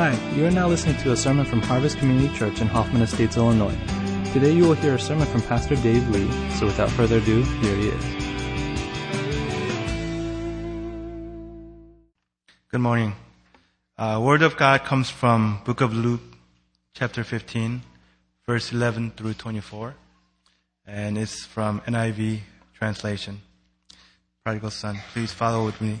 Hi, you are now listening to a sermon from Harvest Community Church in Hoffman Estates, Illinois. Today you will hear a sermon from Pastor Dave Lee, so without further ado, here he is. Good morning. Uh, Word of God comes from Book of Luke, chapter 15, verse 11 through 24, and it's from NIV translation. Prodigal Son, please follow with me.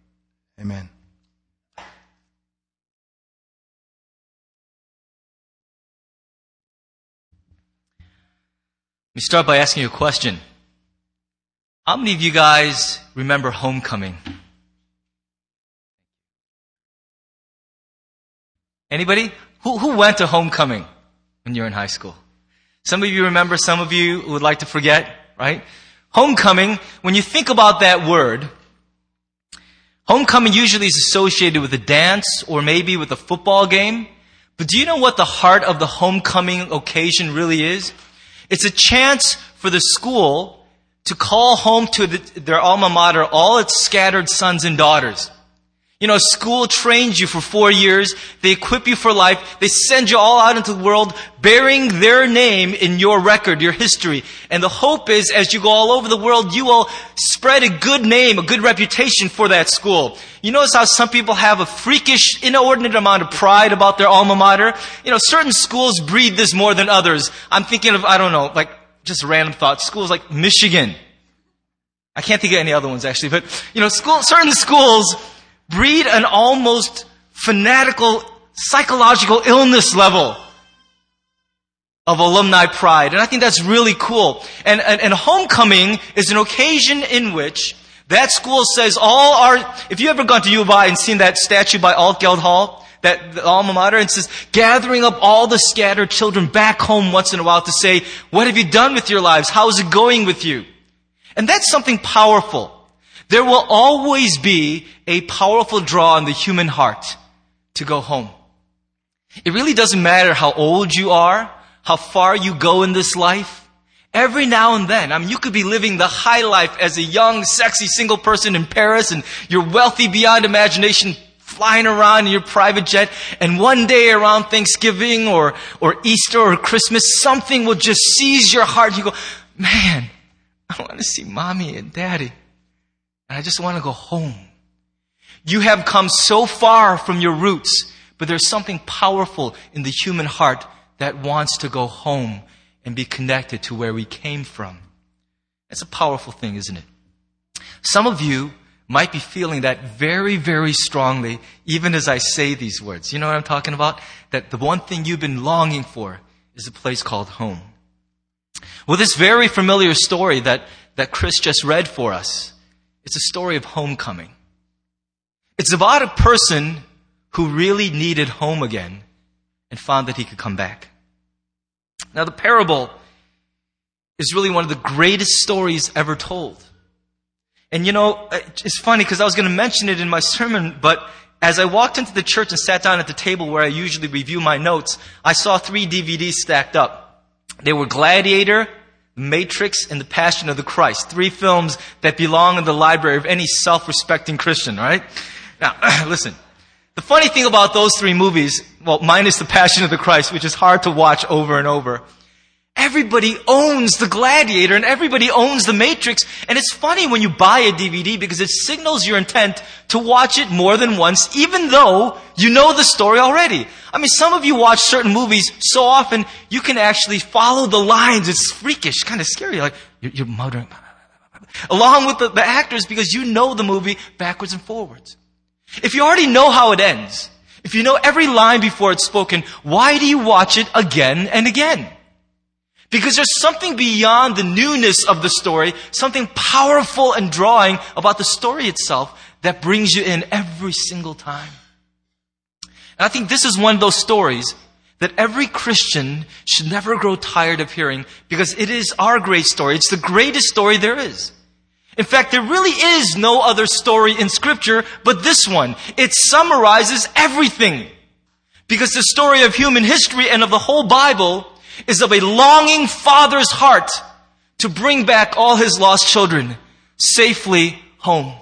Amen. Let me start by asking you a question. How many of you guys remember homecoming? Anybody? Who, who went to homecoming when you were in high school? Some of you remember, some of you would like to forget, right? Homecoming, when you think about that word, homecoming usually is associated with a dance or maybe with a football game. But do you know what the heart of the homecoming occasion really is? It's a chance for the school to call home to the, their alma mater all its scattered sons and daughters. You know, school trains you for four years. They equip you for life. They send you all out into the world bearing their name in your record, your history. And the hope is as you go all over the world, you will spread a good name, a good reputation for that school. You notice how some people have a freakish, inordinate amount of pride about their alma mater? You know, certain schools breed this more than others. I'm thinking of, I don't know, like just random thoughts. Schools like Michigan. I can't think of any other ones actually, but you know, school, certain schools breed an almost fanatical psychological illness level of alumni pride. And I think that's really cool. And, and, and homecoming is an occasion in which that school says all our, if you ever gone to U of I and seen that statue by Altgeld Hall, that alma mater, and says, gathering up all the scattered children back home once in a while to say, what have you done with your lives? How's it going with you? And that's something powerful. There will always be a powerful draw in the human heart to go home. It really doesn't matter how old you are, how far you go in this life. Every now and then, I mean, you could be living the high life as a young, sexy, single person in Paris and you're wealthy beyond imagination, flying around in your private jet, and one day around Thanksgiving or, or Easter or Christmas, something will just seize your heart. You go, man, I want to see mommy and daddy. And I just want to go home. You have come so far from your roots, but there's something powerful in the human heart that wants to go home and be connected to where we came from. It's a powerful thing, isn't it? Some of you might be feeling that very, very strongly, even as I say these words. You know what I'm talking about? That the one thing you've been longing for is a place called home. Well, this very familiar story that, that Chris just read for us, it's a story of homecoming. It's about a person who really needed home again and found that he could come back. Now, the parable is really one of the greatest stories ever told. And you know, it's funny because I was going to mention it in my sermon, but as I walked into the church and sat down at the table where I usually review my notes, I saw three DVDs stacked up. They were Gladiator, Matrix, and The Passion of the Christ. Three films that belong in the library of any self-respecting Christian, right? Now, listen. The funny thing about those three movies, well, minus The Passion of the Christ, which is hard to watch over and over, Everybody owns the Gladiator and everybody owns the Matrix. And it's funny when you buy a DVD because it signals your intent to watch it more than once, even though you know the story already. I mean, some of you watch certain movies so often you can actually follow the lines. It's freakish, kind of scary. Like you're, you're muttering along with the, the actors because you know the movie backwards and forwards. If you already know how it ends, if you know every line before it's spoken, why do you watch it again and again? Because there's something beyond the newness of the story, something powerful and drawing about the story itself that brings you in every single time. And I think this is one of those stories that every Christian should never grow tired of hearing because it is our great story. It's the greatest story there is. In fact, there really is no other story in scripture but this one. It summarizes everything. Because the story of human history and of the whole Bible is of a longing father's heart to bring back all his lost children safely home.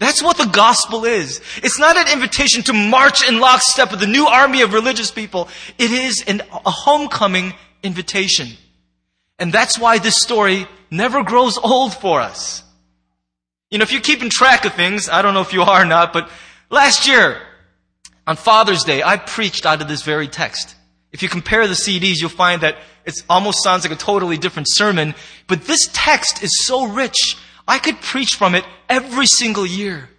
That's what the gospel is. It's not an invitation to march in lockstep with the new army of religious people. It is an, a homecoming invitation. And that's why this story never grows old for us. You know, if you're keeping track of things, I don't know if you are or not, but last year, on Father's Day, I preached out of this very text. If you compare the CDs, you'll find that it almost sounds like a totally different sermon. But this text is so rich, I could preach from it every single year.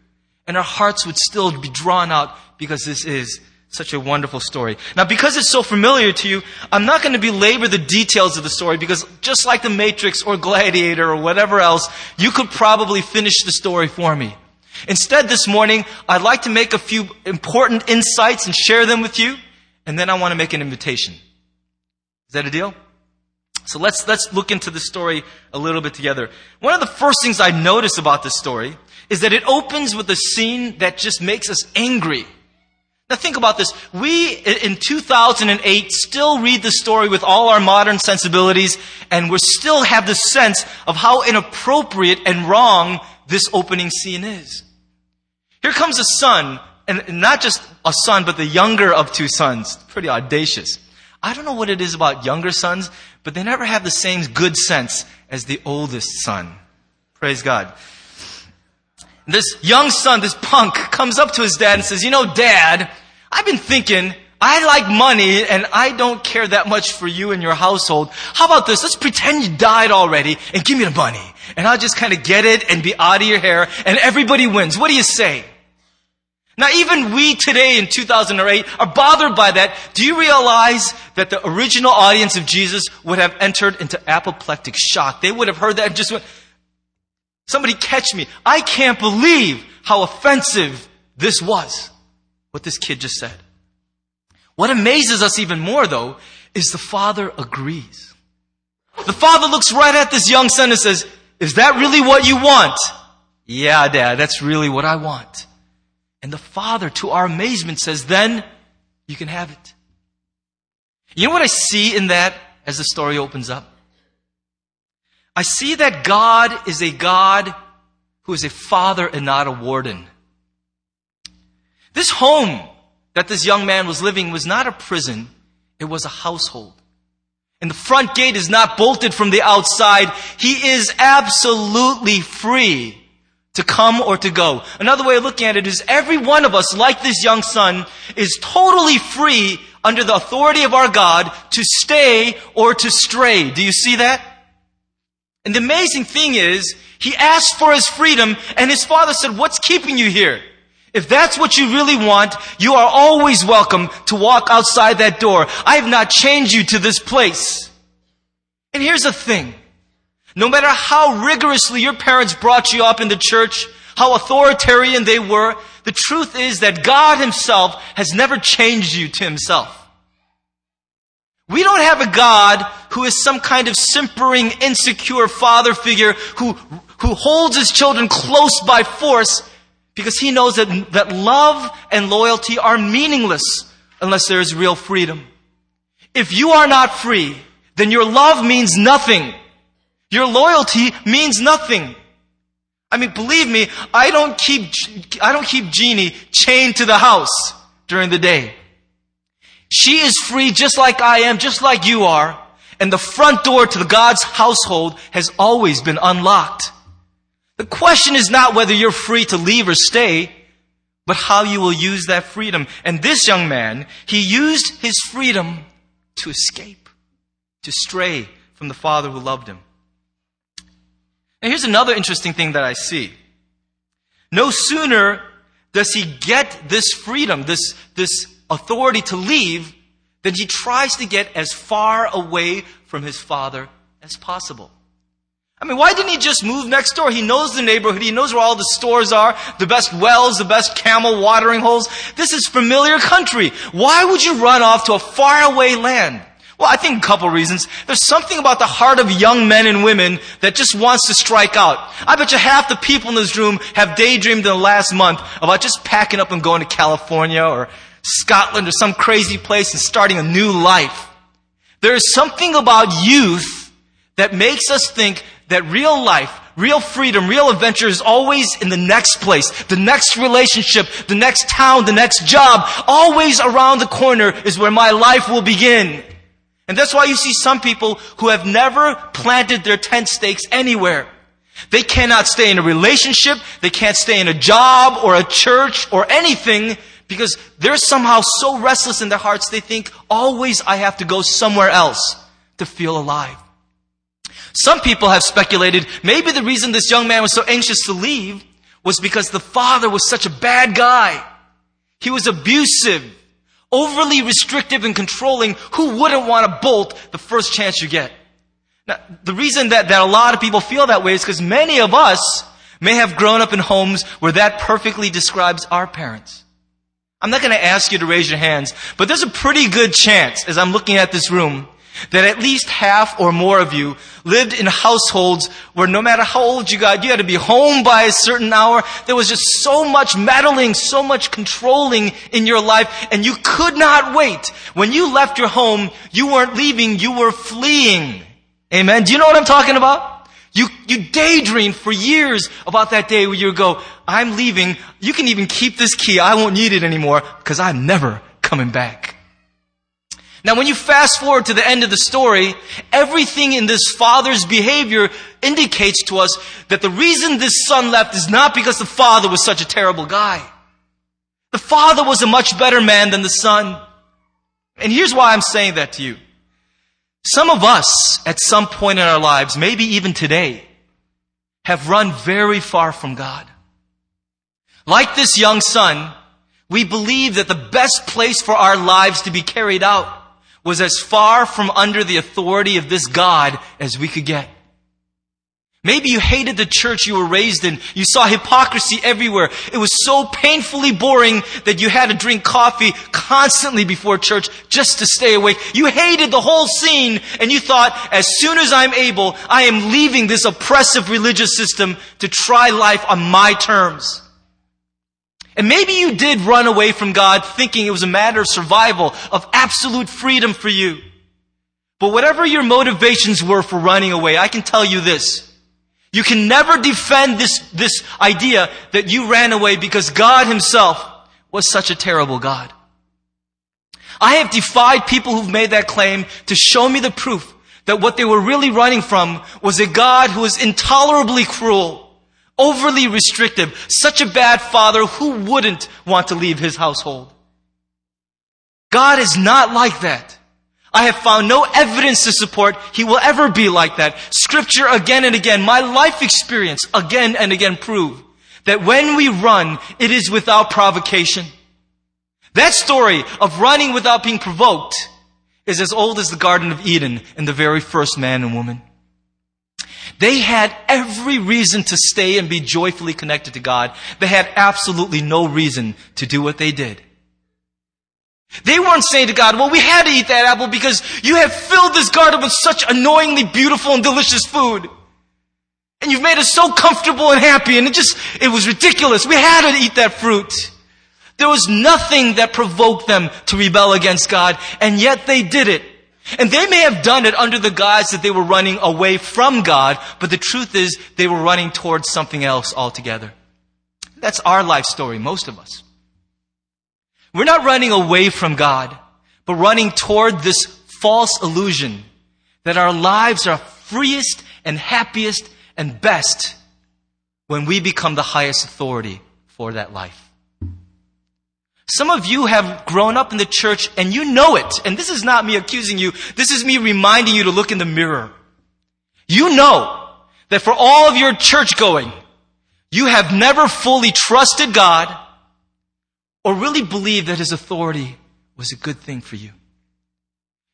And our hearts would still be drawn out because this is such a wonderful story. Now, because it's so familiar to you, I'm not going to belabor the details of the story because just like The Matrix or Gladiator or whatever else, you could probably finish the story for me. Instead, this morning, I'd like to make a few important insights and share them with you and then I want to make an invitation. Is that a deal? So let's, let's look into the story a little bit together. One of the first things I notice about this story is that it opens with a scene that just makes us angry. Now think about this. We, in 2008, still read the story with all our modern sensibilities, and we still have the sense of how inappropriate and wrong this opening scene is. Here comes a son and not just a son, but the younger of two sons. Pretty audacious. I don't know what it is about younger sons, but they never have the same good sense as the oldest son. Praise God. This young son, this punk, comes up to his dad and says, You know, dad, I've been thinking, I like money and I don't care that much for you and your household. How about this? Let's pretend you died already and give me the money. And I'll just kind of get it and be out of your hair and everybody wins. What do you say? Now even we today in 2008 are bothered by that. Do you realize that the original audience of Jesus would have entered into apoplectic shock? They would have heard that and just went, somebody catch me. I can't believe how offensive this was. What this kid just said. What amazes us even more though is the father agrees. The father looks right at this young son and says, is that really what you want? Yeah, dad, that's really what I want. And the father, to our amazement, says, then you can have it. You know what I see in that as the story opens up? I see that God is a God who is a father and not a warden. This home that this young man was living was not a prison, it was a household. And the front gate is not bolted from the outside. He is absolutely free to come or to go. Another way of looking at it is every one of us, like this young son, is totally free under the authority of our God to stay or to stray. Do you see that? And the amazing thing is, he asked for his freedom and his father said, what's keeping you here? If that's what you really want, you are always welcome to walk outside that door. I have not changed you to this place. And here's the thing. No matter how rigorously your parents brought you up in the church, how authoritarian they were, the truth is that God himself has never changed you to himself. We don't have a God who is some kind of simpering, insecure father figure who, who holds his children close by force because he knows that, that love and loyalty are meaningless unless there is real freedom. If you are not free, then your love means nothing. Your loyalty means nothing. I mean, believe me, I don't keep, I don't keep Jeannie chained to the house during the day. She is free just like I am, just like you are. And the front door to the God's household has always been unlocked. The question is not whether you're free to leave or stay, but how you will use that freedom. And this young man, he used his freedom to escape, to stray from the father who loved him. Now here's another interesting thing that I see. No sooner does he get this freedom, this, this authority to leave, than he tries to get as far away from his father as possible. I mean, why didn't he just move next door? He knows the neighborhood. He knows where all the stores are, the best wells, the best camel watering holes. This is familiar country. Why would you run off to a faraway land? Well, I think a couple reasons. There's something about the heart of young men and women that just wants to strike out. I bet you half the people in this room have daydreamed in the last month about just packing up and going to California or Scotland or some crazy place and starting a new life. There is something about youth that makes us think that real life, real freedom, real adventure is always in the next place, the next relationship, the next town, the next job. Always around the corner is where my life will begin. And that's why you see some people who have never planted their tent stakes anywhere. They cannot stay in a relationship, they can't stay in a job or a church or anything because they're somehow so restless in their hearts they think always I have to go somewhere else to feel alive. Some people have speculated maybe the reason this young man was so anxious to leave was because the father was such a bad guy. He was abusive overly restrictive and controlling, who wouldn't want to bolt the first chance you get? Now, the reason that, that a lot of people feel that way is because many of us may have grown up in homes where that perfectly describes our parents. I'm not going to ask you to raise your hands, but there's a pretty good chance, as I'm looking at this room, that at least half or more of you lived in households where no matter how old you got, you had to be home by a certain hour. There was just so much meddling, so much controlling in your life, and you could not wait. When you left your home, you weren't leaving, you were fleeing. Amen. Do you know what I'm talking about? You, you daydream for years about that day where you go, I'm leaving. You can even keep this key. I won't need it anymore because I'm never coming back. Now when you fast forward to the end of the story, everything in this father's behavior indicates to us that the reason this son left is not because the father was such a terrible guy. The father was a much better man than the son. And here's why I'm saying that to you. Some of us, at some point in our lives, maybe even today, have run very far from God. Like this young son, we believe that the best place for our lives to be carried out was as far from under the authority of this God as we could get. Maybe you hated the church you were raised in. You saw hypocrisy everywhere. It was so painfully boring that you had to drink coffee constantly before church just to stay awake. You hated the whole scene and you thought, as soon as I'm able, I am leaving this oppressive religious system to try life on my terms. And maybe you did run away from God thinking it was a matter of survival, of absolute freedom for you. But whatever your motivations were for running away, I can tell you this. You can never defend this, this idea that you ran away because God himself was such a terrible God. I have defied people who've made that claim to show me the proof that what they were really running from was a God who was intolerably cruel overly restrictive, such a bad father, who wouldn't want to leave his household? God is not like that. I have found no evidence to support he will ever be like that. Scripture again and again, my life experience again and again prove that when we run, it is without provocation. That story of running without being provoked is as old as the Garden of Eden and the very first man and woman. They had every reason to stay and be joyfully connected to God. They had absolutely no reason to do what they did. They weren't saying to God, well, we had to eat that apple because you have filled this garden with such annoyingly beautiful and delicious food. And you've made us so comfortable and happy and it just, it was ridiculous. We had to eat that fruit. There was nothing that provoked them to rebel against God, and yet they did it. And they may have done it under the guise that they were running away from God, but the truth is they were running towards something else altogether. That's our life story, most of us. We're not running away from God, but running toward this false illusion that our lives are freest and happiest and best when we become the highest authority for that life. Some of you have grown up in the church and you know it. And this is not me accusing you. This is me reminding you to look in the mirror. You know that for all of your church going, you have never fully trusted God or really believed that His authority was a good thing for you.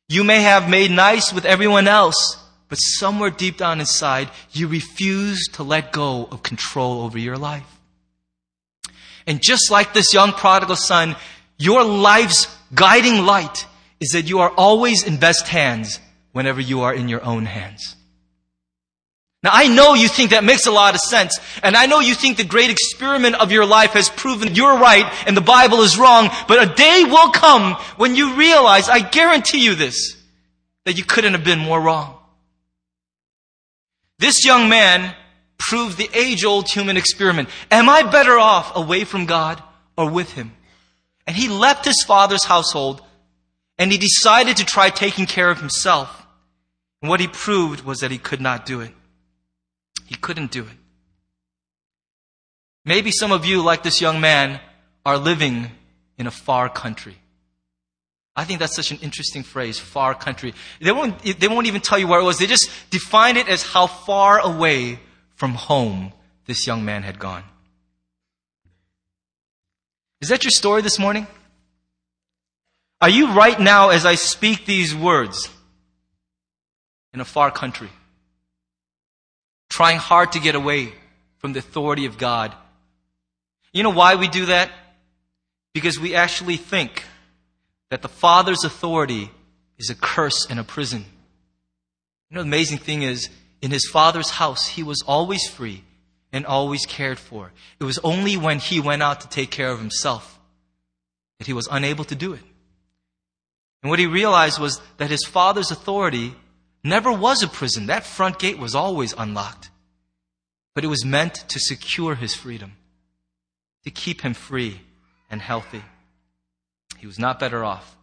You may have made nice with everyone else, but somewhere deep down inside, you refuse to let go of control over your life. And just like this young prodigal son, your life's guiding light is that you are always in best hands whenever you are in your own hands. Now I know you think that makes a lot of sense, and I know you think the great experiment of your life has proven you're right and the Bible is wrong, but a day will come when you realize, I guarantee you this, that you couldn't have been more wrong. This young man proved the age old human experiment. Am I better off away from God or with Him? And he left his father's household and he decided to try taking care of himself. And what he proved was that he could not do it. He couldn't do it. Maybe some of you, like this young man, are living in a far country. I think that's such an interesting phrase, far country. They won't, they won't even tell you where it was. They just define it as how far away from home this young man had gone. Is that your story this morning? Are you right now, as I speak these words, in a far country, trying hard to get away from the authority of God? You know why we do that? Because we actually think that the Father's authority is a curse and a prison. You know, the amazing thing is, in his father's house, he was always free and always cared for. It was only when he went out to take care of himself that he was unable to do it. And what he realized was that his father's authority never was a prison. That front gate was always unlocked. But it was meant to secure his freedom, to keep him free and healthy. He was not better off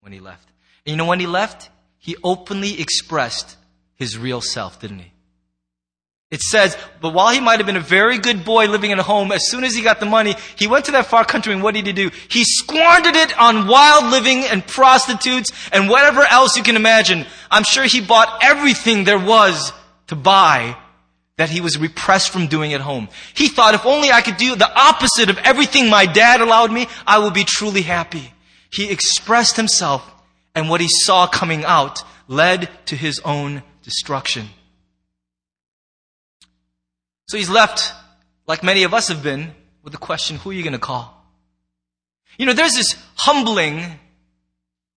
when he left. And you know, when he left, he openly expressed his real self, didn't he? It says, but while he might have been a very good boy living in a home, as soon as he got the money, he went to that far country and what did he do? He squandered it on wild living and prostitutes and whatever else you can imagine. I'm sure he bought everything there was to buy that he was repressed from doing at home. He thought if only I could do the opposite of everything my dad allowed me, I will be truly happy. He expressed himself and what he saw coming out led to his own destruction. So he's left, like many of us have been, with the question, who are you going to call? You know, there's this humbling,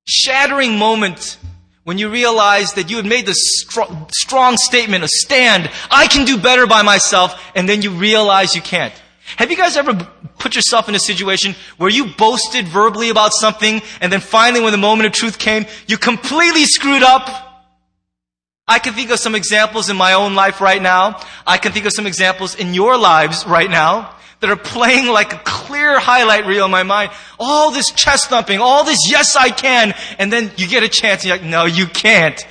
shattering moment when you realize that you had made this strong, strong statement, a stand, I can do better by myself, and then you realize you can't. Have you guys ever put yourself in a situation where you boasted verbally about something, and then finally when the moment of truth came, you completely screwed up? I can think of some examples in my own life right now. I can think of some examples in your lives right now that are playing like a clear highlight reel in my mind. All this chest thumping, all this yes I can, and then you get a chance and you're like, no you can't.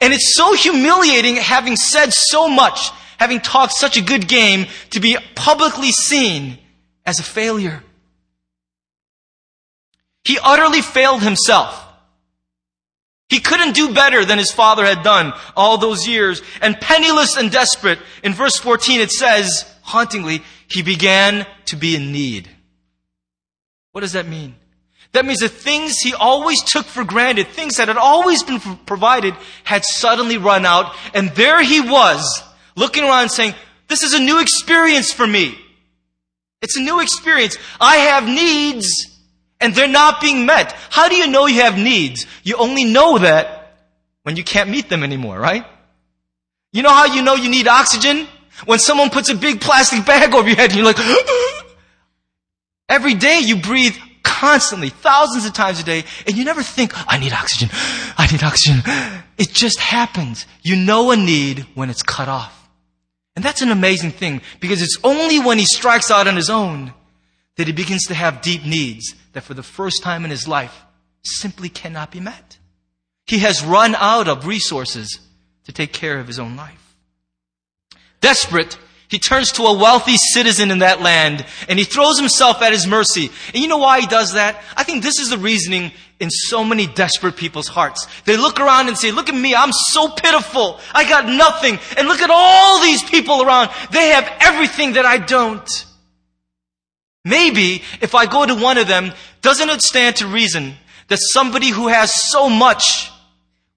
And it's so humiliating having said so much, having talked such a good game, to be publicly seen as a failure. He utterly failed himself. He couldn't do better than his father had done all those years. And penniless and desperate, in verse 14 it says, hauntingly, he began to be in need. What does that mean? That means the things he always took for granted, things that had always been provided, had suddenly run out. And there he was, looking around saying, this is a new experience for me. It's a new experience. I have needs and they're not being met. How do you know you have needs? You only know that when you can't meet them anymore, right? You know how you know you need oxygen? When someone puts a big plastic bag over your head and you're like, every day you breathe constantly, thousands of times a day, and you never think, I need oxygen, I need oxygen. It just happens. You know a need when it's cut off. And that's an amazing thing because it's only when he strikes out on his own that he begins to have deep needs that for the first time in his life simply cannot be met. He has run out of resources to take care of his own life. Desperate, he turns to a wealthy citizen in that land and he throws himself at his mercy. And you know why he does that? I think this is the reasoning in so many desperate people's hearts. They look around and say, look at me, I'm so pitiful. I got nothing. And look at all these people around. They have everything that I don't. Maybe if I go to one of them, doesn't it stand to reason that somebody who has so much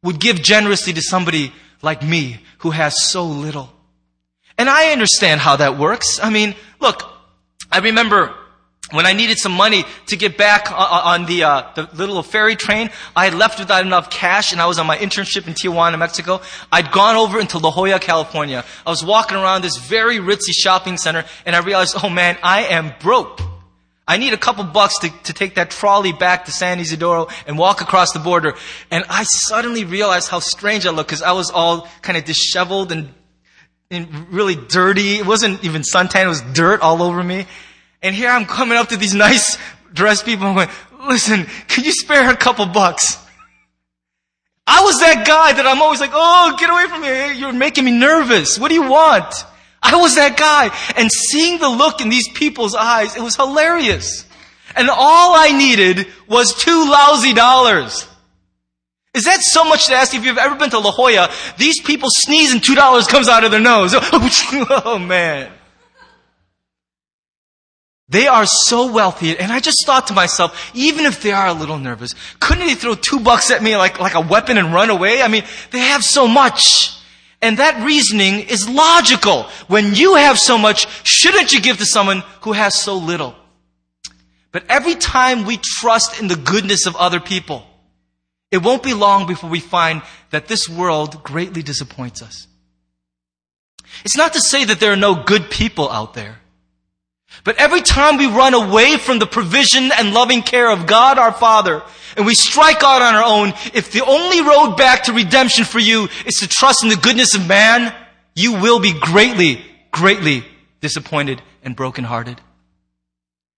would give generously to somebody like me who has so little? And I understand how that works. I mean, look, I remember when I needed some money to get back on the, uh, the little ferry train, I had left without enough cash and I was on my internship in Tijuana, Mexico. I'd gone over into La Jolla, California. I was walking around this very ritzy shopping center and I realized, oh man, I am broke. I need a couple bucks to, to take that trolley back to San Ysidro and walk across the border. And I suddenly realized how strange I looked because I was all kind of disheveled and, and really dirty. It wasn't even suntan, it was dirt all over me. And here I'm coming up to these nice dressed people and going, listen, can you spare a couple bucks? I was that guy that I'm always like, oh, get away from me. You're making me nervous. What do you want? I was that guy. And seeing the look in these people's eyes, it was hilarious. And all I needed was two lousy dollars. Is that so much to ask if you've ever been to La Jolla? These people sneeze and two dollars comes out of their nose. Oh man. They are so wealthy, and I just thought to myself, even if they are a little nervous, couldn't they throw two bucks at me like, like a weapon and run away? I mean, they have so much. And that reasoning is logical. When you have so much, shouldn't you give to someone who has so little? But every time we trust in the goodness of other people, it won't be long before we find that this world greatly disappoints us. It's not to say that there are no good people out there. But every time we run away from the provision and loving care of God our Father, and we strike out on our own, if the only road back to redemption for you is to trust in the goodness of man, you will be greatly, greatly disappointed and brokenhearted.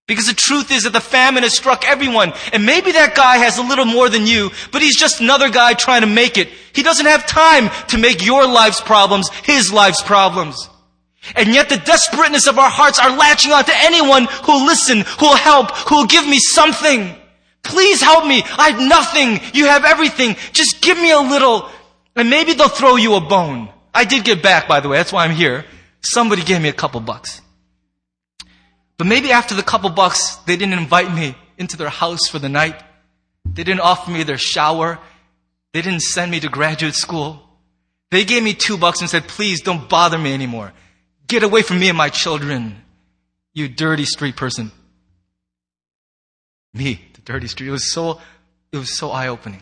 Because the truth is that the famine has struck everyone. And maybe that guy has a little more than you, but he's just another guy trying to make it. He doesn't have time to make your life's problems his life's problems. And yet the desperateness of our hearts are latching on to anyone who will listen, who will help, who will give me something. Please help me. I have nothing. You have everything. Just give me a little. And maybe they'll throw you a bone. I did get back, by the way. That's why I'm here. Somebody gave me a couple bucks. But maybe after the couple bucks, they didn't invite me into their house for the night. They didn't offer me their shower. They didn't send me to graduate school. They gave me two bucks and said, please don't bother me anymore. Get away from me and my children, you dirty street person. Me, the dirty street. It was so, it was so eye opening.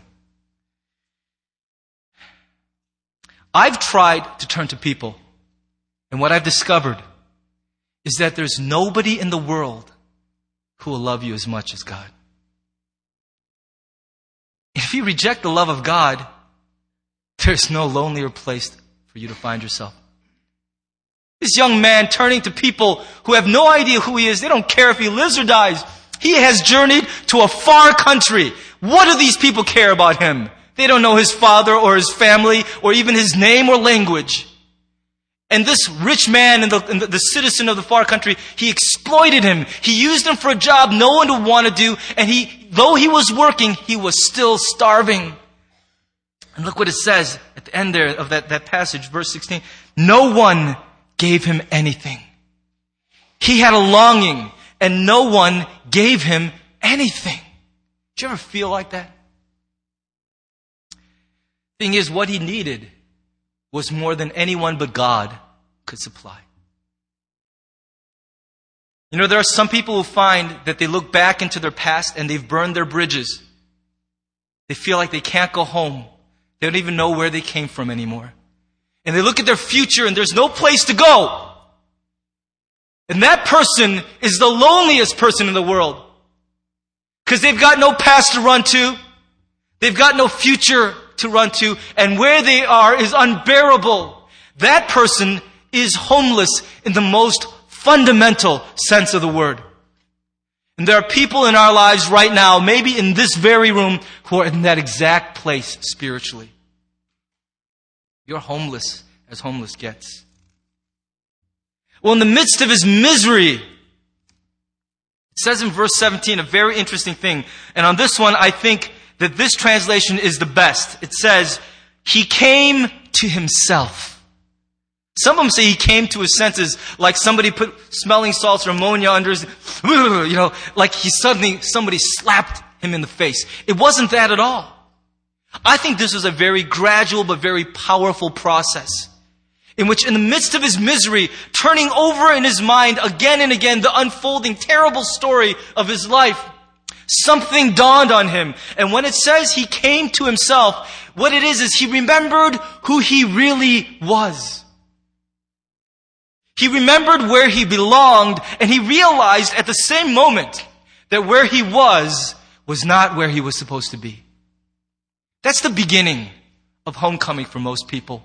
I've tried to turn to people, and what I've discovered is that there's nobody in the world who will love you as much as God. If you reject the love of God, there's no lonelier place for you to find yourself. This young man turning to people who have no idea who he is. They don't care if he lives or dies. He has journeyed to a far country. What do these people care about him? They don't know his father or his family or even his name or language. And this rich man and the, and the, citizen of the far country, he exploited him. He used him for a job no one would want to do. And he, though he was working, he was still starving. And look what it says at the end there of that, that passage, verse 16. No one gave him anything. He had a longing and no one gave him anything. Do you ever feel like that? Thing is, what he needed was more than anyone but God could supply. You know, there are some people who find that they look back into their past and they've burned their bridges. They feel like they can't go home. They don't even know where they came from anymore. And they look at their future and there's no place to go. And that person is the loneliest person in the world. Because they've got no past to run to. They've got no future to run to. And where they are is unbearable. That person is homeless in the most fundamental sense of the word. And there are people in our lives right now, maybe in this very room, who are in that exact place spiritually. You're homeless as homeless gets. Well, in the midst of his misery, it says in verse 17 a very interesting thing. And on this one, I think that this translation is the best. It says, He came to himself. Some of them say he came to his senses like somebody put smelling salts or ammonia under his, you know, like he suddenly, somebody slapped him in the face. It wasn't that at all. I think this was a very gradual but very powerful process in which in the midst of his misery, turning over in his mind again and again the unfolding terrible story of his life, something dawned on him. And when it says he came to himself, what it is is he remembered who he really was. He remembered where he belonged and he realized at the same moment that where he was was not where he was supposed to be. That's the beginning of homecoming for most people.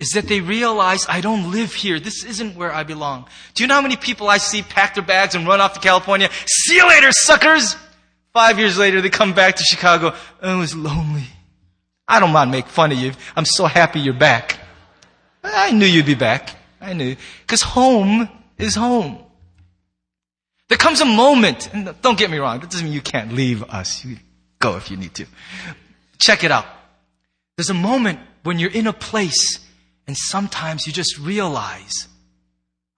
Is that they realize I don't live here. This isn't where I belong. Do you know how many people I see pack their bags and run off to California? See you later, suckers! Five years later, they come back to Chicago. Oh, it was lonely. I don't mind make fun of you. I'm so happy you're back. I knew you'd be back. I knew. Because home is home. There comes a moment, and don't get me wrong, that doesn't mean you can't leave us. You go if you need to. Check it out. There's a moment when you're in a place and sometimes you just realize,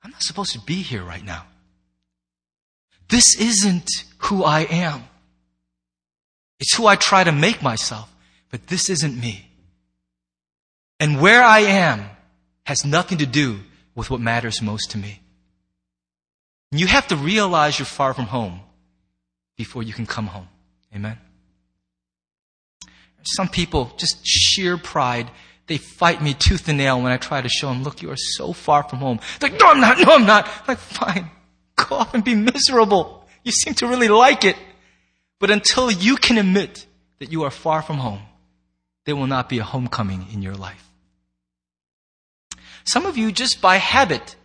I'm not supposed to be here right now. This isn't who I am. It's who I try to make myself, but this isn't me. And where I am has nothing to do with what matters most to me. And you have to realize you're far from home before you can come home. Amen. Some people, just sheer pride, they fight me tooth and nail when I try to show them, look, you are so far from home. They're like, no, I'm not, no, I'm not. I'm like, fine, go off and be miserable. You seem to really like it. But until you can admit that you are far from home, there will not be a homecoming in your life. Some of you just by habit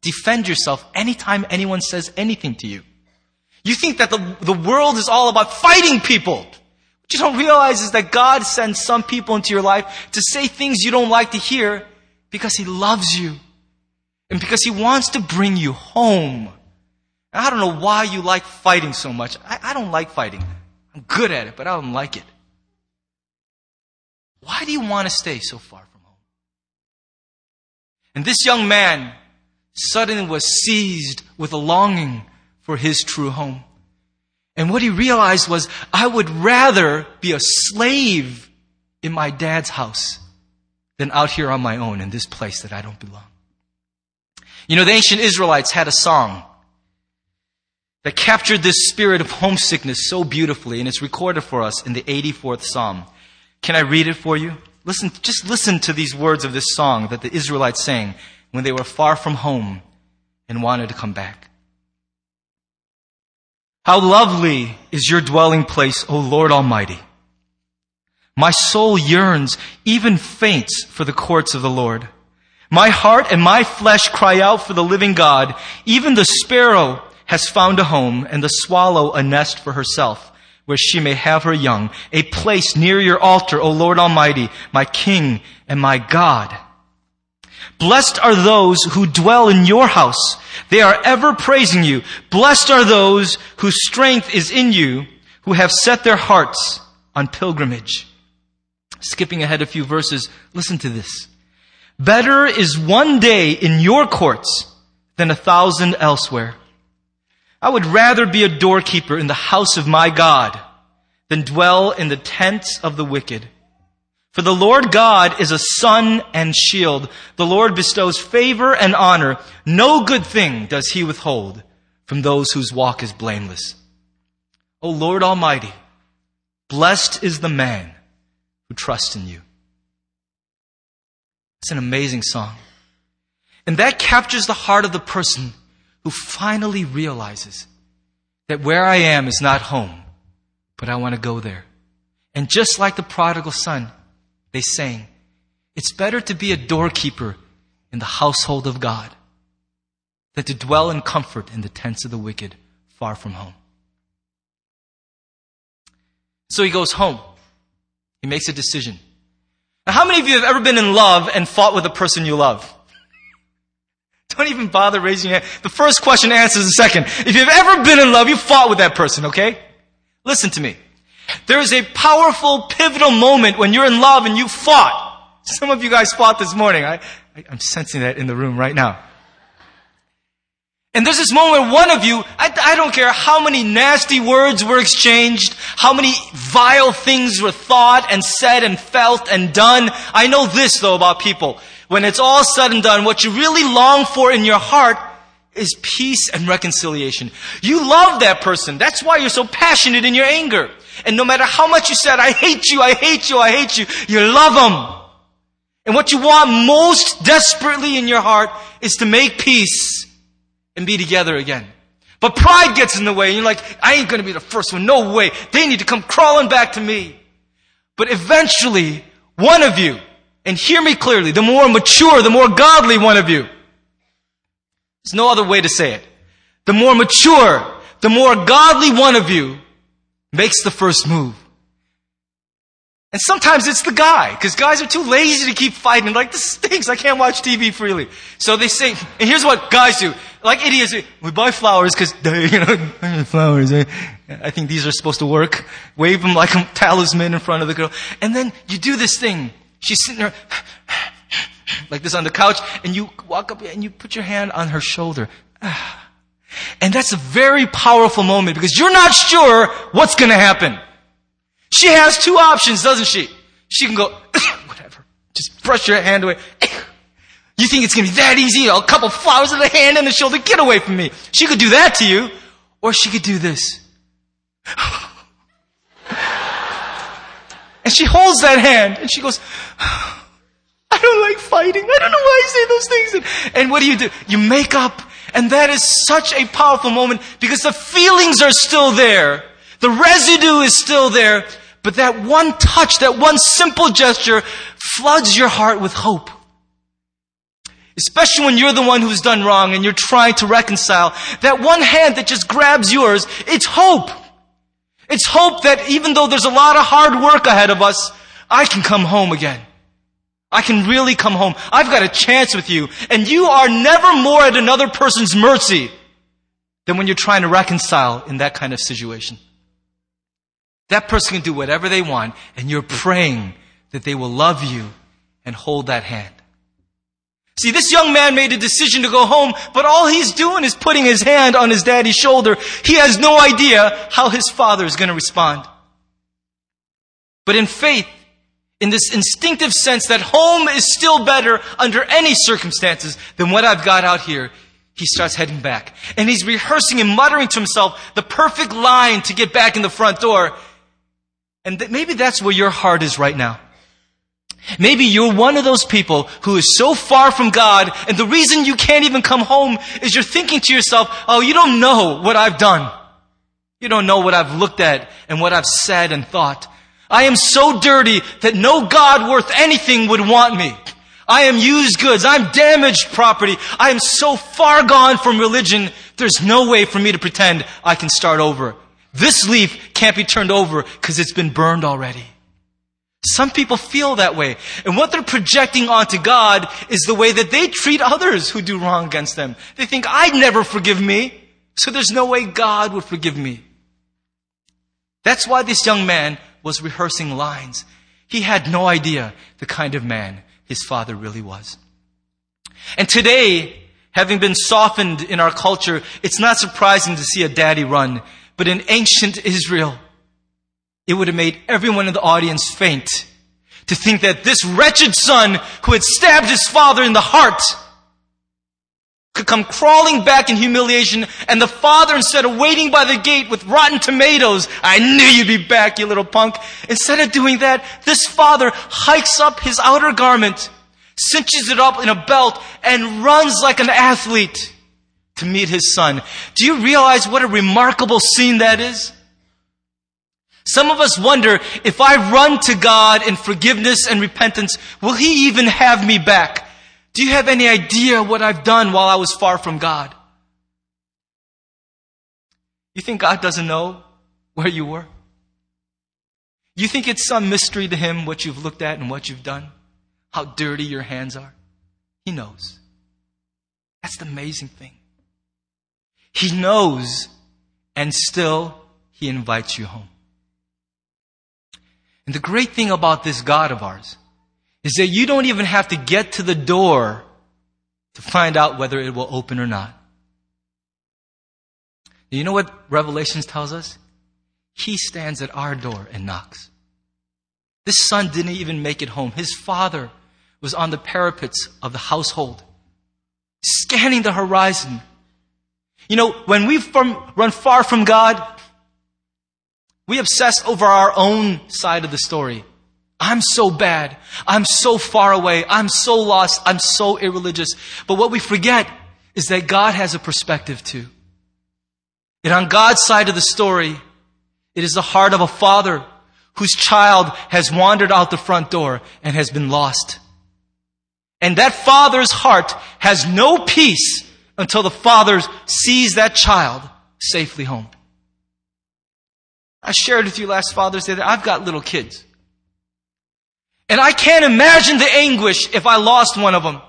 defend yourself anytime anyone says anything to you. You think that the, the world is all about fighting people. What you don't realize is that God sends some people into your life to say things you don't like to hear because He loves you and because He wants to bring you home. And I don't know why you like fighting so much. I, I don't like fighting. I'm good at it, but I don't like it. Why do you want to stay so far from home? and this young man suddenly was seized with a longing for his true home. And what he realized was, I would rather be a slave in my dad's house than out here on my own in this place that I don't belong. You know, the ancient Israelites had a song that captured this spirit of homesickness so beautifully, and it's recorded for us in the 84th Psalm. Can I read it for you? Listen, just listen to these words of this song that the Israelites sang when they were far from home and wanted to come back. How lovely is your dwelling place, O Lord Almighty. My soul yearns, even faints for the courts of the Lord. My heart and my flesh cry out for the living God. Even the sparrow has found a home and the swallow a nest for herself where she may have her young, a place near your altar, O Lord Almighty, my King and my God. Blessed are those who dwell in your house. They are ever praising you. Blessed are those whose strength is in you, who have set their hearts on pilgrimage. Skipping ahead a few verses, listen to this. Better is one day in your courts than a thousand elsewhere. I would rather be a doorkeeper in the house of my God than dwell in the tents of the wicked. For the Lord God is a sun and shield. The Lord bestows favor and honor. No good thing does he withhold from those whose walk is blameless. O Lord Almighty, blessed is the man who trusts in you. It's an amazing song. And that captures the heart of the person who finally realizes that where I am is not home, but I want to go there. And just like the prodigal son, they sang, It's better to be a doorkeeper in the household of God than to dwell in comfort in the tents of the wicked far from home. So he goes home. He makes a decision. Now, how many of you have ever been in love and fought with a person you love? Don't even bother raising your hand. The first question answers the second. If you've ever been in love, you fought with that person, okay? Listen to me. There is a powerful, pivotal moment when you're in love and you fought. Some of you guys fought this morning. I, I, am sensing that in the room right now. And there's this moment where one of you, I, I don't care how many nasty words were exchanged, how many vile things were thought and said and felt and done. I know this though about people. When it's all said and done, what you really long for in your heart is peace and reconciliation. You love that person. That's why you're so passionate in your anger. And no matter how much you said, I hate you, I hate you, I hate you, you love them. And what you want most desperately in your heart is to make peace and be together again. But pride gets in the way and you're like, I ain't gonna be the first one. No way. They need to come crawling back to me. But eventually, one of you, and hear me clearly, the more mature, the more godly one of you, there's no other way to say it. The more mature, the more godly one of you makes the first move. And sometimes it's the guy, because guys are too lazy to keep fighting. Like, this stinks. I can't watch TV freely. So they say, and here's what guys do. Like idiots, we buy flowers because, you know, flowers. Eh? I think these are supposed to work. Wave them like a talisman in front of the girl. And then you do this thing. She's sitting there, like this on the couch, and you walk up and you put your hand on her shoulder. Ah. And that's a very powerful moment because you're not sure what's going to happen. She has two options, doesn't she? She can go, whatever, just brush your hand away. You think it's going to be that easy? A couple flowers in the hand and the shoulder, get away from me. She could do that to you, or she could do this. and she holds that hand and she goes, I don't like fighting. I don't know why I say those things. And what do you do? You make up. And that is such a powerful moment because the feelings are still there. The residue is still there. But that one touch, that one simple gesture floods your heart with hope. Especially when you're the one who's done wrong and you're trying to reconcile. That one hand that just grabs yours, it's hope. It's hope that even though there's a lot of hard work ahead of us, I can come home again. I can really come home. I've got a chance with you. And you are never more at another person's mercy than when you're trying to reconcile in that kind of situation. That person can do whatever they want, and you're praying that they will love you and hold that hand. See, this young man made a decision to go home, but all he's doing is putting his hand on his daddy's shoulder. He has no idea how his father is going to respond. But in faith, in this instinctive sense that home is still better under any circumstances than what I've got out here, he starts heading back. And he's rehearsing and muttering to himself the perfect line to get back in the front door. And th- maybe that's where your heart is right now. Maybe you're one of those people who is so far from God, and the reason you can't even come home is you're thinking to yourself, oh, you don't know what I've done. You don't know what I've looked at and what I've said and thought. I am so dirty that no God worth anything would want me. I am used goods. I'm damaged property. I am so far gone from religion, there's no way for me to pretend I can start over. This leaf can't be turned over because it's been burned already. Some people feel that way. And what they're projecting onto God is the way that they treat others who do wrong against them. They think, I'd never forgive me, so there's no way God would forgive me. That's why this young man was rehearsing lines. He had no idea the kind of man his father really was. And today, having been softened in our culture, it's not surprising to see a daddy run. But in ancient Israel, it would have made everyone in the audience faint to think that this wretched son who had stabbed his father in the heart could come crawling back in humiliation and the father instead of waiting by the gate with rotten tomatoes, I knew you'd be back, you little punk. Instead of doing that, this father hikes up his outer garment, cinches it up in a belt, and runs like an athlete to meet his son. Do you realize what a remarkable scene that is? Some of us wonder if I run to God in forgiveness and repentance, will He even have me back? Do you have any idea what I've done while I was far from God? You think God doesn't know where you were? You think it's some mystery to Him what you've looked at and what you've done? How dirty your hands are? He knows. That's the amazing thing. He knows, and still He invites you home. And the great thing about this God of ours is that you don't even have to get to the door to find out whether it will open or not. You know what Revelations tells us? He stands at our door and knocks. This son didn't even make it home. His father was on the parapets of the household, scanning the horizon. You know, when we run far from God, we obsess over our own side of the story. I'm so bad. I'm so far away. I'm so lost. I'm so irreligious. But what we forget is that God has a perspective too. And on God's side of the story, it is the heart of a father whose child has wandered out the front door and has been lost. And that father's heart has no peace until the father sees that child safely home. I shared with you last Father's Day that I've got little kids. And I can't imagine the anguish if I lost one of them.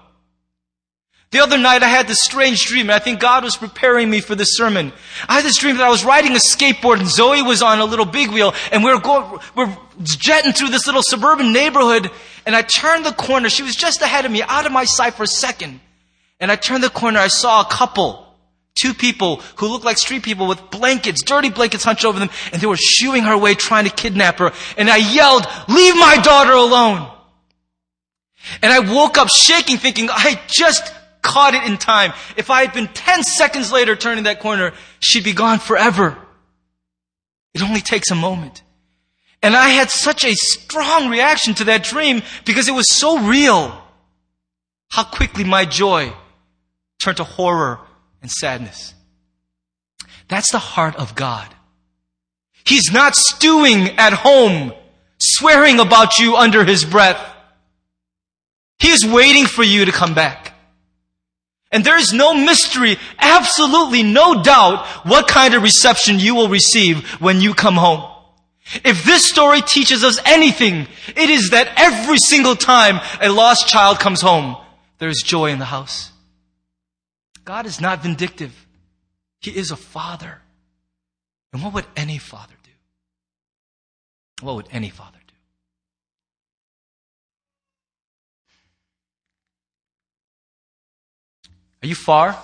The other night I had this strange dream and I think God was preparing me for this sermon. I had this dream that I was riding a skateboard and Zoe was on a little big wheel and we were going, we're jetting through this little suburban neighborhood and I turned the corner. She was just ahead of me, out of my sight for a second. And I turned the corner. I saw a couple Two people who looked like street people with blankets, dirty blankets hunched over them, and they were shooing her away trying to kidnap her. And I yelled, leave my daughter alone! And I woke up shaking thinking, I just caught it in time. If I had been 10 seconds later turning that corner, she'd be gone forever. It only takes a moment. And I had such a strong reaction to that dream because it was so real. How quickly my joy turned to horror and sadness. That's the heart of God. He's not stewing at home, swearing about you under his breath. He is waiting for you to come back. And there is no mystery, absolutely no doubt what kind of reception you will receive when you come home. If this story teaches us anything, it is that every single time a lost child comes home, there is joy in the house. God is not vindictive. He is a father. And what would any father do? What would any father do? Are you far?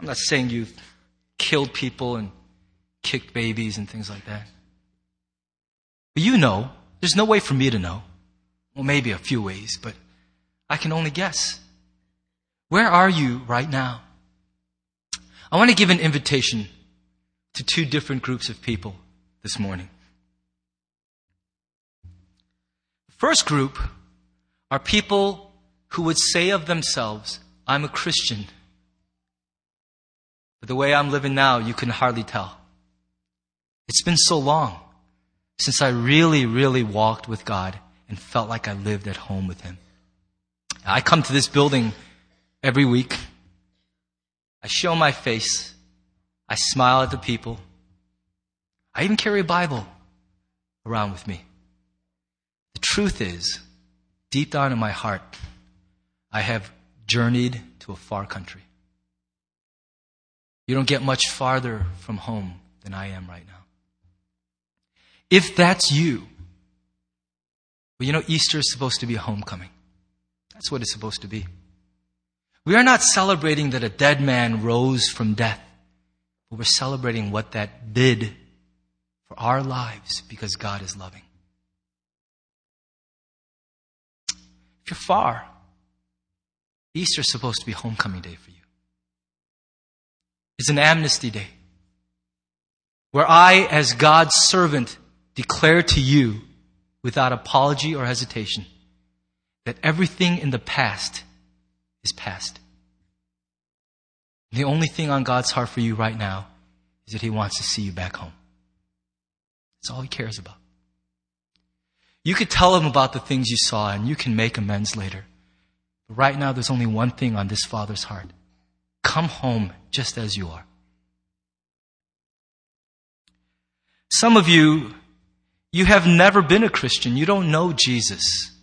I'm not saying you've killed people and kicked babies and things like that. But you know, there's no way for me to know. Well, maybe a few ways, but I can only guess. Where are you right now? I want to give an invitation to two different groups of people this morning. The first group are people who would say of themselves, I'm a Christian. But the way I'm living now, you can hardly tell. It's been so long since I really, really walked with God and felt like I lived at home with Him. I come to this building every week. I show my face. I smile at the people. I even carry a Bible around with me. The truth is, deep down in my heart, I have journeyed to a far country. You don't get much farther from home than I am right now. If that's you, well, you know, Easter is supposed to be a homecoming. That's what it's supposed to be. We are not celebrating that a dead man rose from death, but we're celebrating what that did for our lives because God is loving. If you're far, Easter is supposed to be homecoming day for you. It's an amnesty day where I, as God's servant, declare to you without apology or hesitation that everything in the past is past. The only thing on God's heart for you right now is that He wants to see you back home. That's all He cares about. You could tell Him about the things you saw and you can make amends later. But right now, there's only one thing on this Father's heart. Come home just as you are. Some of you, you have never been a Christian. You don't know Jesus.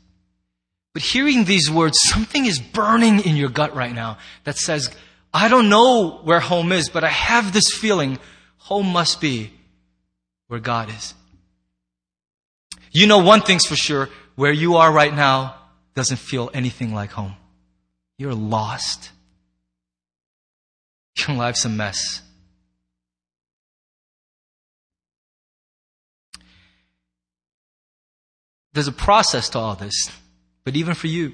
But hearing these words, something is burning in your gut right now that says, I don't know where home is, but I have this feeling home must be where God is. You know one thing's for sure, where you are right now doesn't feel anything like home. You're lost. Your life's a mess. There's a process to all this. But even for you,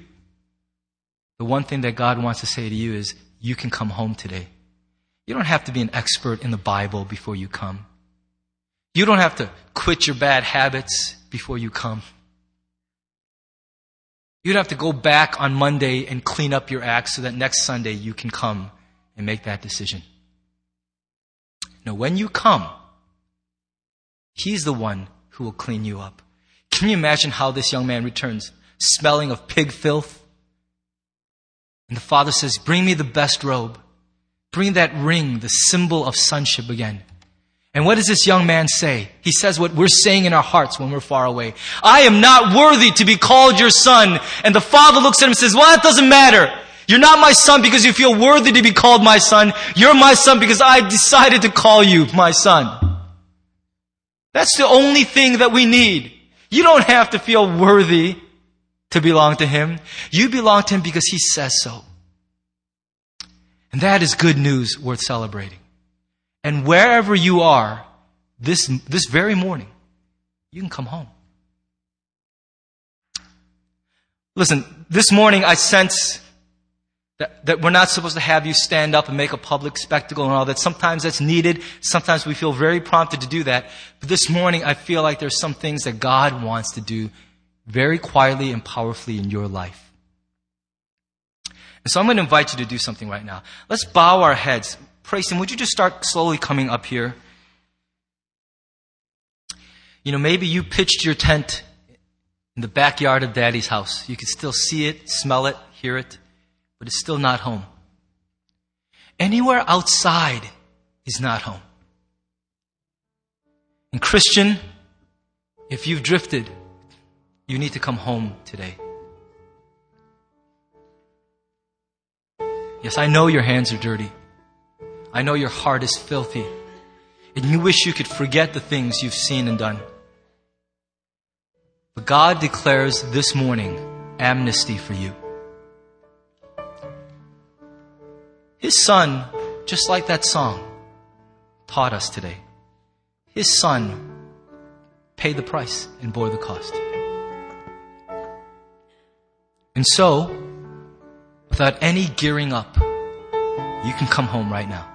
the one thing that God wants to say to you is, you can come home today. You don't have to be an expert in the Bible before you come. You don't have to quit your bad habits before you come. You don't have to go back on Monday and clean up your act so that next Sunday you can come and make that decision. Now, when you come, He's the one who will clean you up. Can you imagine how this young man returns? Smelling of pig filth. And the father says, Bring me the best robe. Bring that ring, the symbol of sonship again. And what does this young man say? He says what we're saying in our hearts when we're far away. I am not worthy to be called your son. And the father looks at him and says, well, that doesn't matter. You're not my son because you feel worthy to be called my son. You're my son because I decided to call you my son. That's the only thing that we need. You don't have to feel worthy to belong to Him. You belong to Him because He says so. And that is good news worth celebrating. And wherever you are, this, this very morning, you can come home. Listen, this morning I sense that, that we're not supposed to have you stand up and make a public spectacle and all that. Sometimes that's needed. Sometimes we feel very prompted to do that. But this morning I feel like there's some things that God wants to do very quietly and powerfully in your life. And so I'm going to invite you to do something right now. Let's bow our heads. Praise Him. Would you just start slowly coming up here? You know, maybe you pitched your tent in the backyard of daddy's house. You can still see it, smell it, hear it, but it's still not home. Anywhere outside is not home. And Christian, if you've drifted, you need to come home today. Yes, I know your hands are dirty. I know your heart is filthy. And you wish you could forget the things you've seen and done. But God declares this morning amnesty for you. His son, just like that song, taught us today. His son paid the price and bore the cost. And so, without any gearing up, you can come home right now.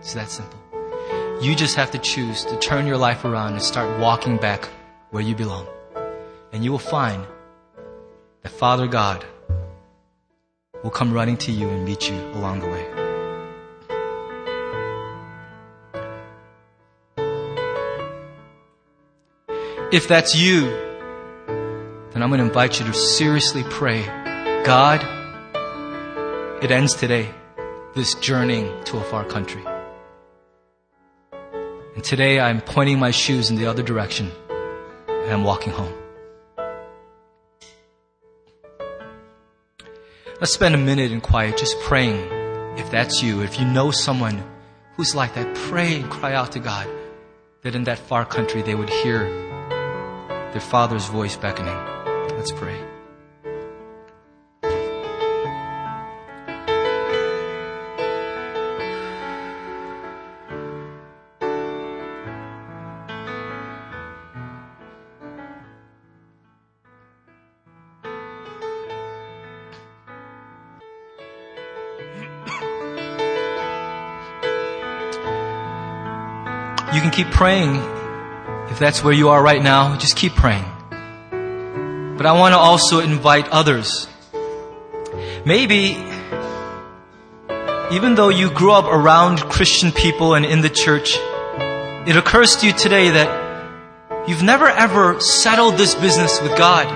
It's that simple. You just have to choose to turn your life around and start walking back where you belong. And you will find that Father God will come running to you and meet you along the way. If that's you, then I'm going to invite you to seriously pray God, it ends today, this journeying to a far country. And today I'm pointing my shoes in the other direction and I'm walking home. Let's spend a minute in quiet just praying if that's you. If you know someone who's like that, pray and cry out to God that in that far country they would hear their Father's voice beckoning. Let's pray. You can keep praying if that's where you are right now. Just keep praying. But I want to also invite others. Maybe, even though you grew up around Christian people and in the church, it occurs to you today that you've never ever settled this business with God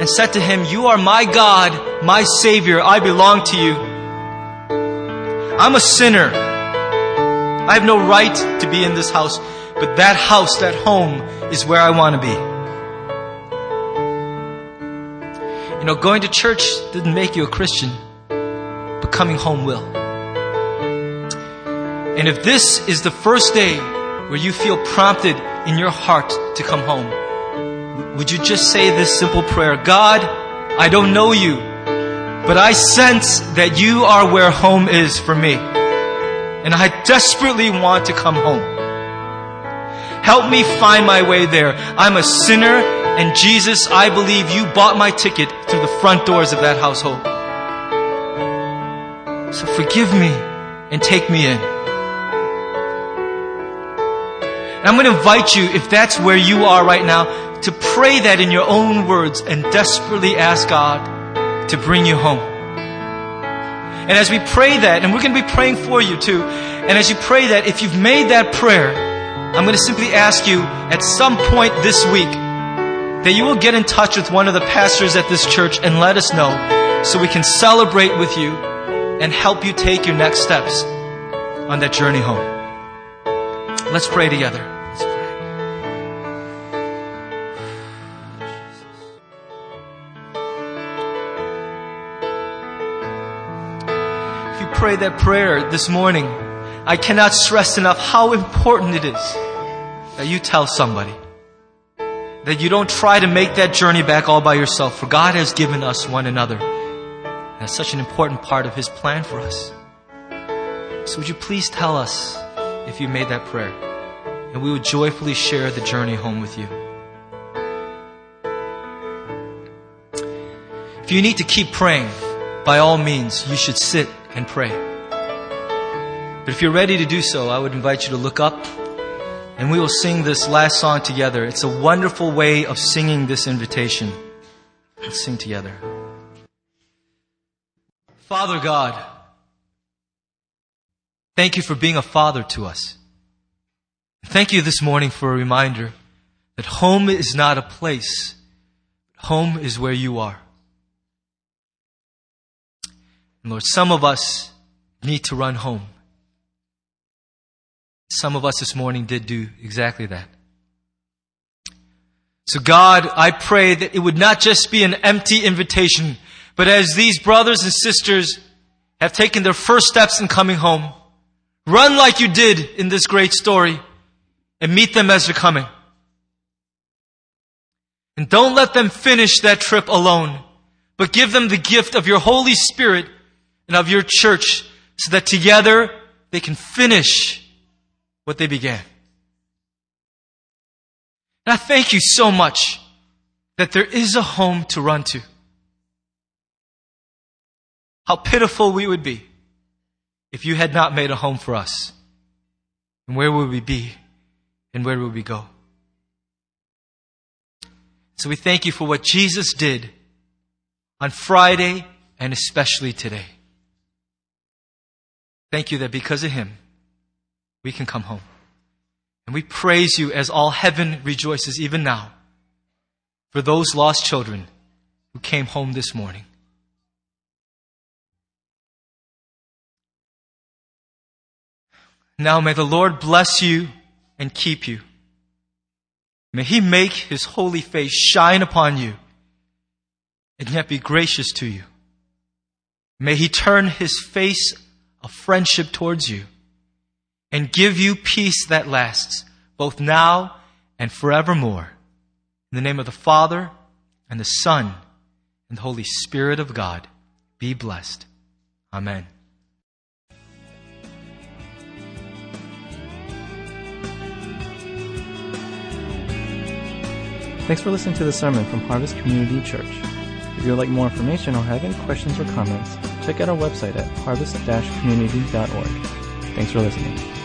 and said to Him, You are my God, my Savior, I belong to you. I'm a sinner. I have no right to be in this house, but that house, that home, is where I want to be. Know, going to church didn't make you a Christian, but coming home will. And if this is the first day where you feel prompted in your heart to come home, would you just say this simple prayer God, I don't know you, but I sense that you are where home is for me and I desperately want to come home. Help me find my way there. I'm a sinner, and Jesus, I believe you bought my ticket through the front doors of that household. So forgive me and take me in. And I'm going to invite you, if that's where you are right now, to pray that in your own words and desperately ask God to bring you home. And as we pray that, and we're going to be praying for you too, and as you pray that, if you've made that prayer, I'm going to simply ask you at some point this week that you will get in touch with one of the pastors at this church and let us know so we can celebrate with you and help you take your next steps on that journey home. Let's pray together. If you pray that prayer this morning, I cannot stress enough how important it is that you tell somebody. That you don't try to make that journey back all by yourself, for God has given us one another. That's such an important part of His plan for us. So would you please tell us if you made that prayer? And we would joyfully share the journey home with you. If you need to keep praying, by all means, you should sit and pray. But if you're ready to do so, I would invite you to look up and we will sing this last song together. It's a wonderful way of singing this invitation. Let's sing together. Father God, thank you for being a father to us. Thank you this morning for a reminder that home is not a place, home is where you are. And Lord, some of us need to run home. Some of us this morning did do exactly that. So God, I pray that it would not just be an empty invitation, but as these brothers and sisters have taken their first steps in coming home, run like you did in this great story and meet them as they're coming. And don't let them finish that trip alone, but give them the gift of your Holy Spirit and of your church so that together they can finish what they began. And I thank you so much that there is a home to run to. How pitiful we would be if you had not made a home for us. And where would we be? And where would we go? So we thank you for what Jesus did on Friday and especially today. Thank you that because of him, we can come home. And we praise you as all heaven rejoices even now for those lost children who came home this morning. Now may the Lord bless you and keep you. May he make his holy face shine upon you and yet be gracious to you. May he turn his face of friendship towards you and give you peace that lasts both now and forevermore. In the name of the Father, and the Son, and the Holy Spirit of God, be blessed. Amen. Thanks for listening to the sermon from Harvest Community Church. If you would like more information or have any questions or comments, check out our website at harvest-community.org. Thanks for listening.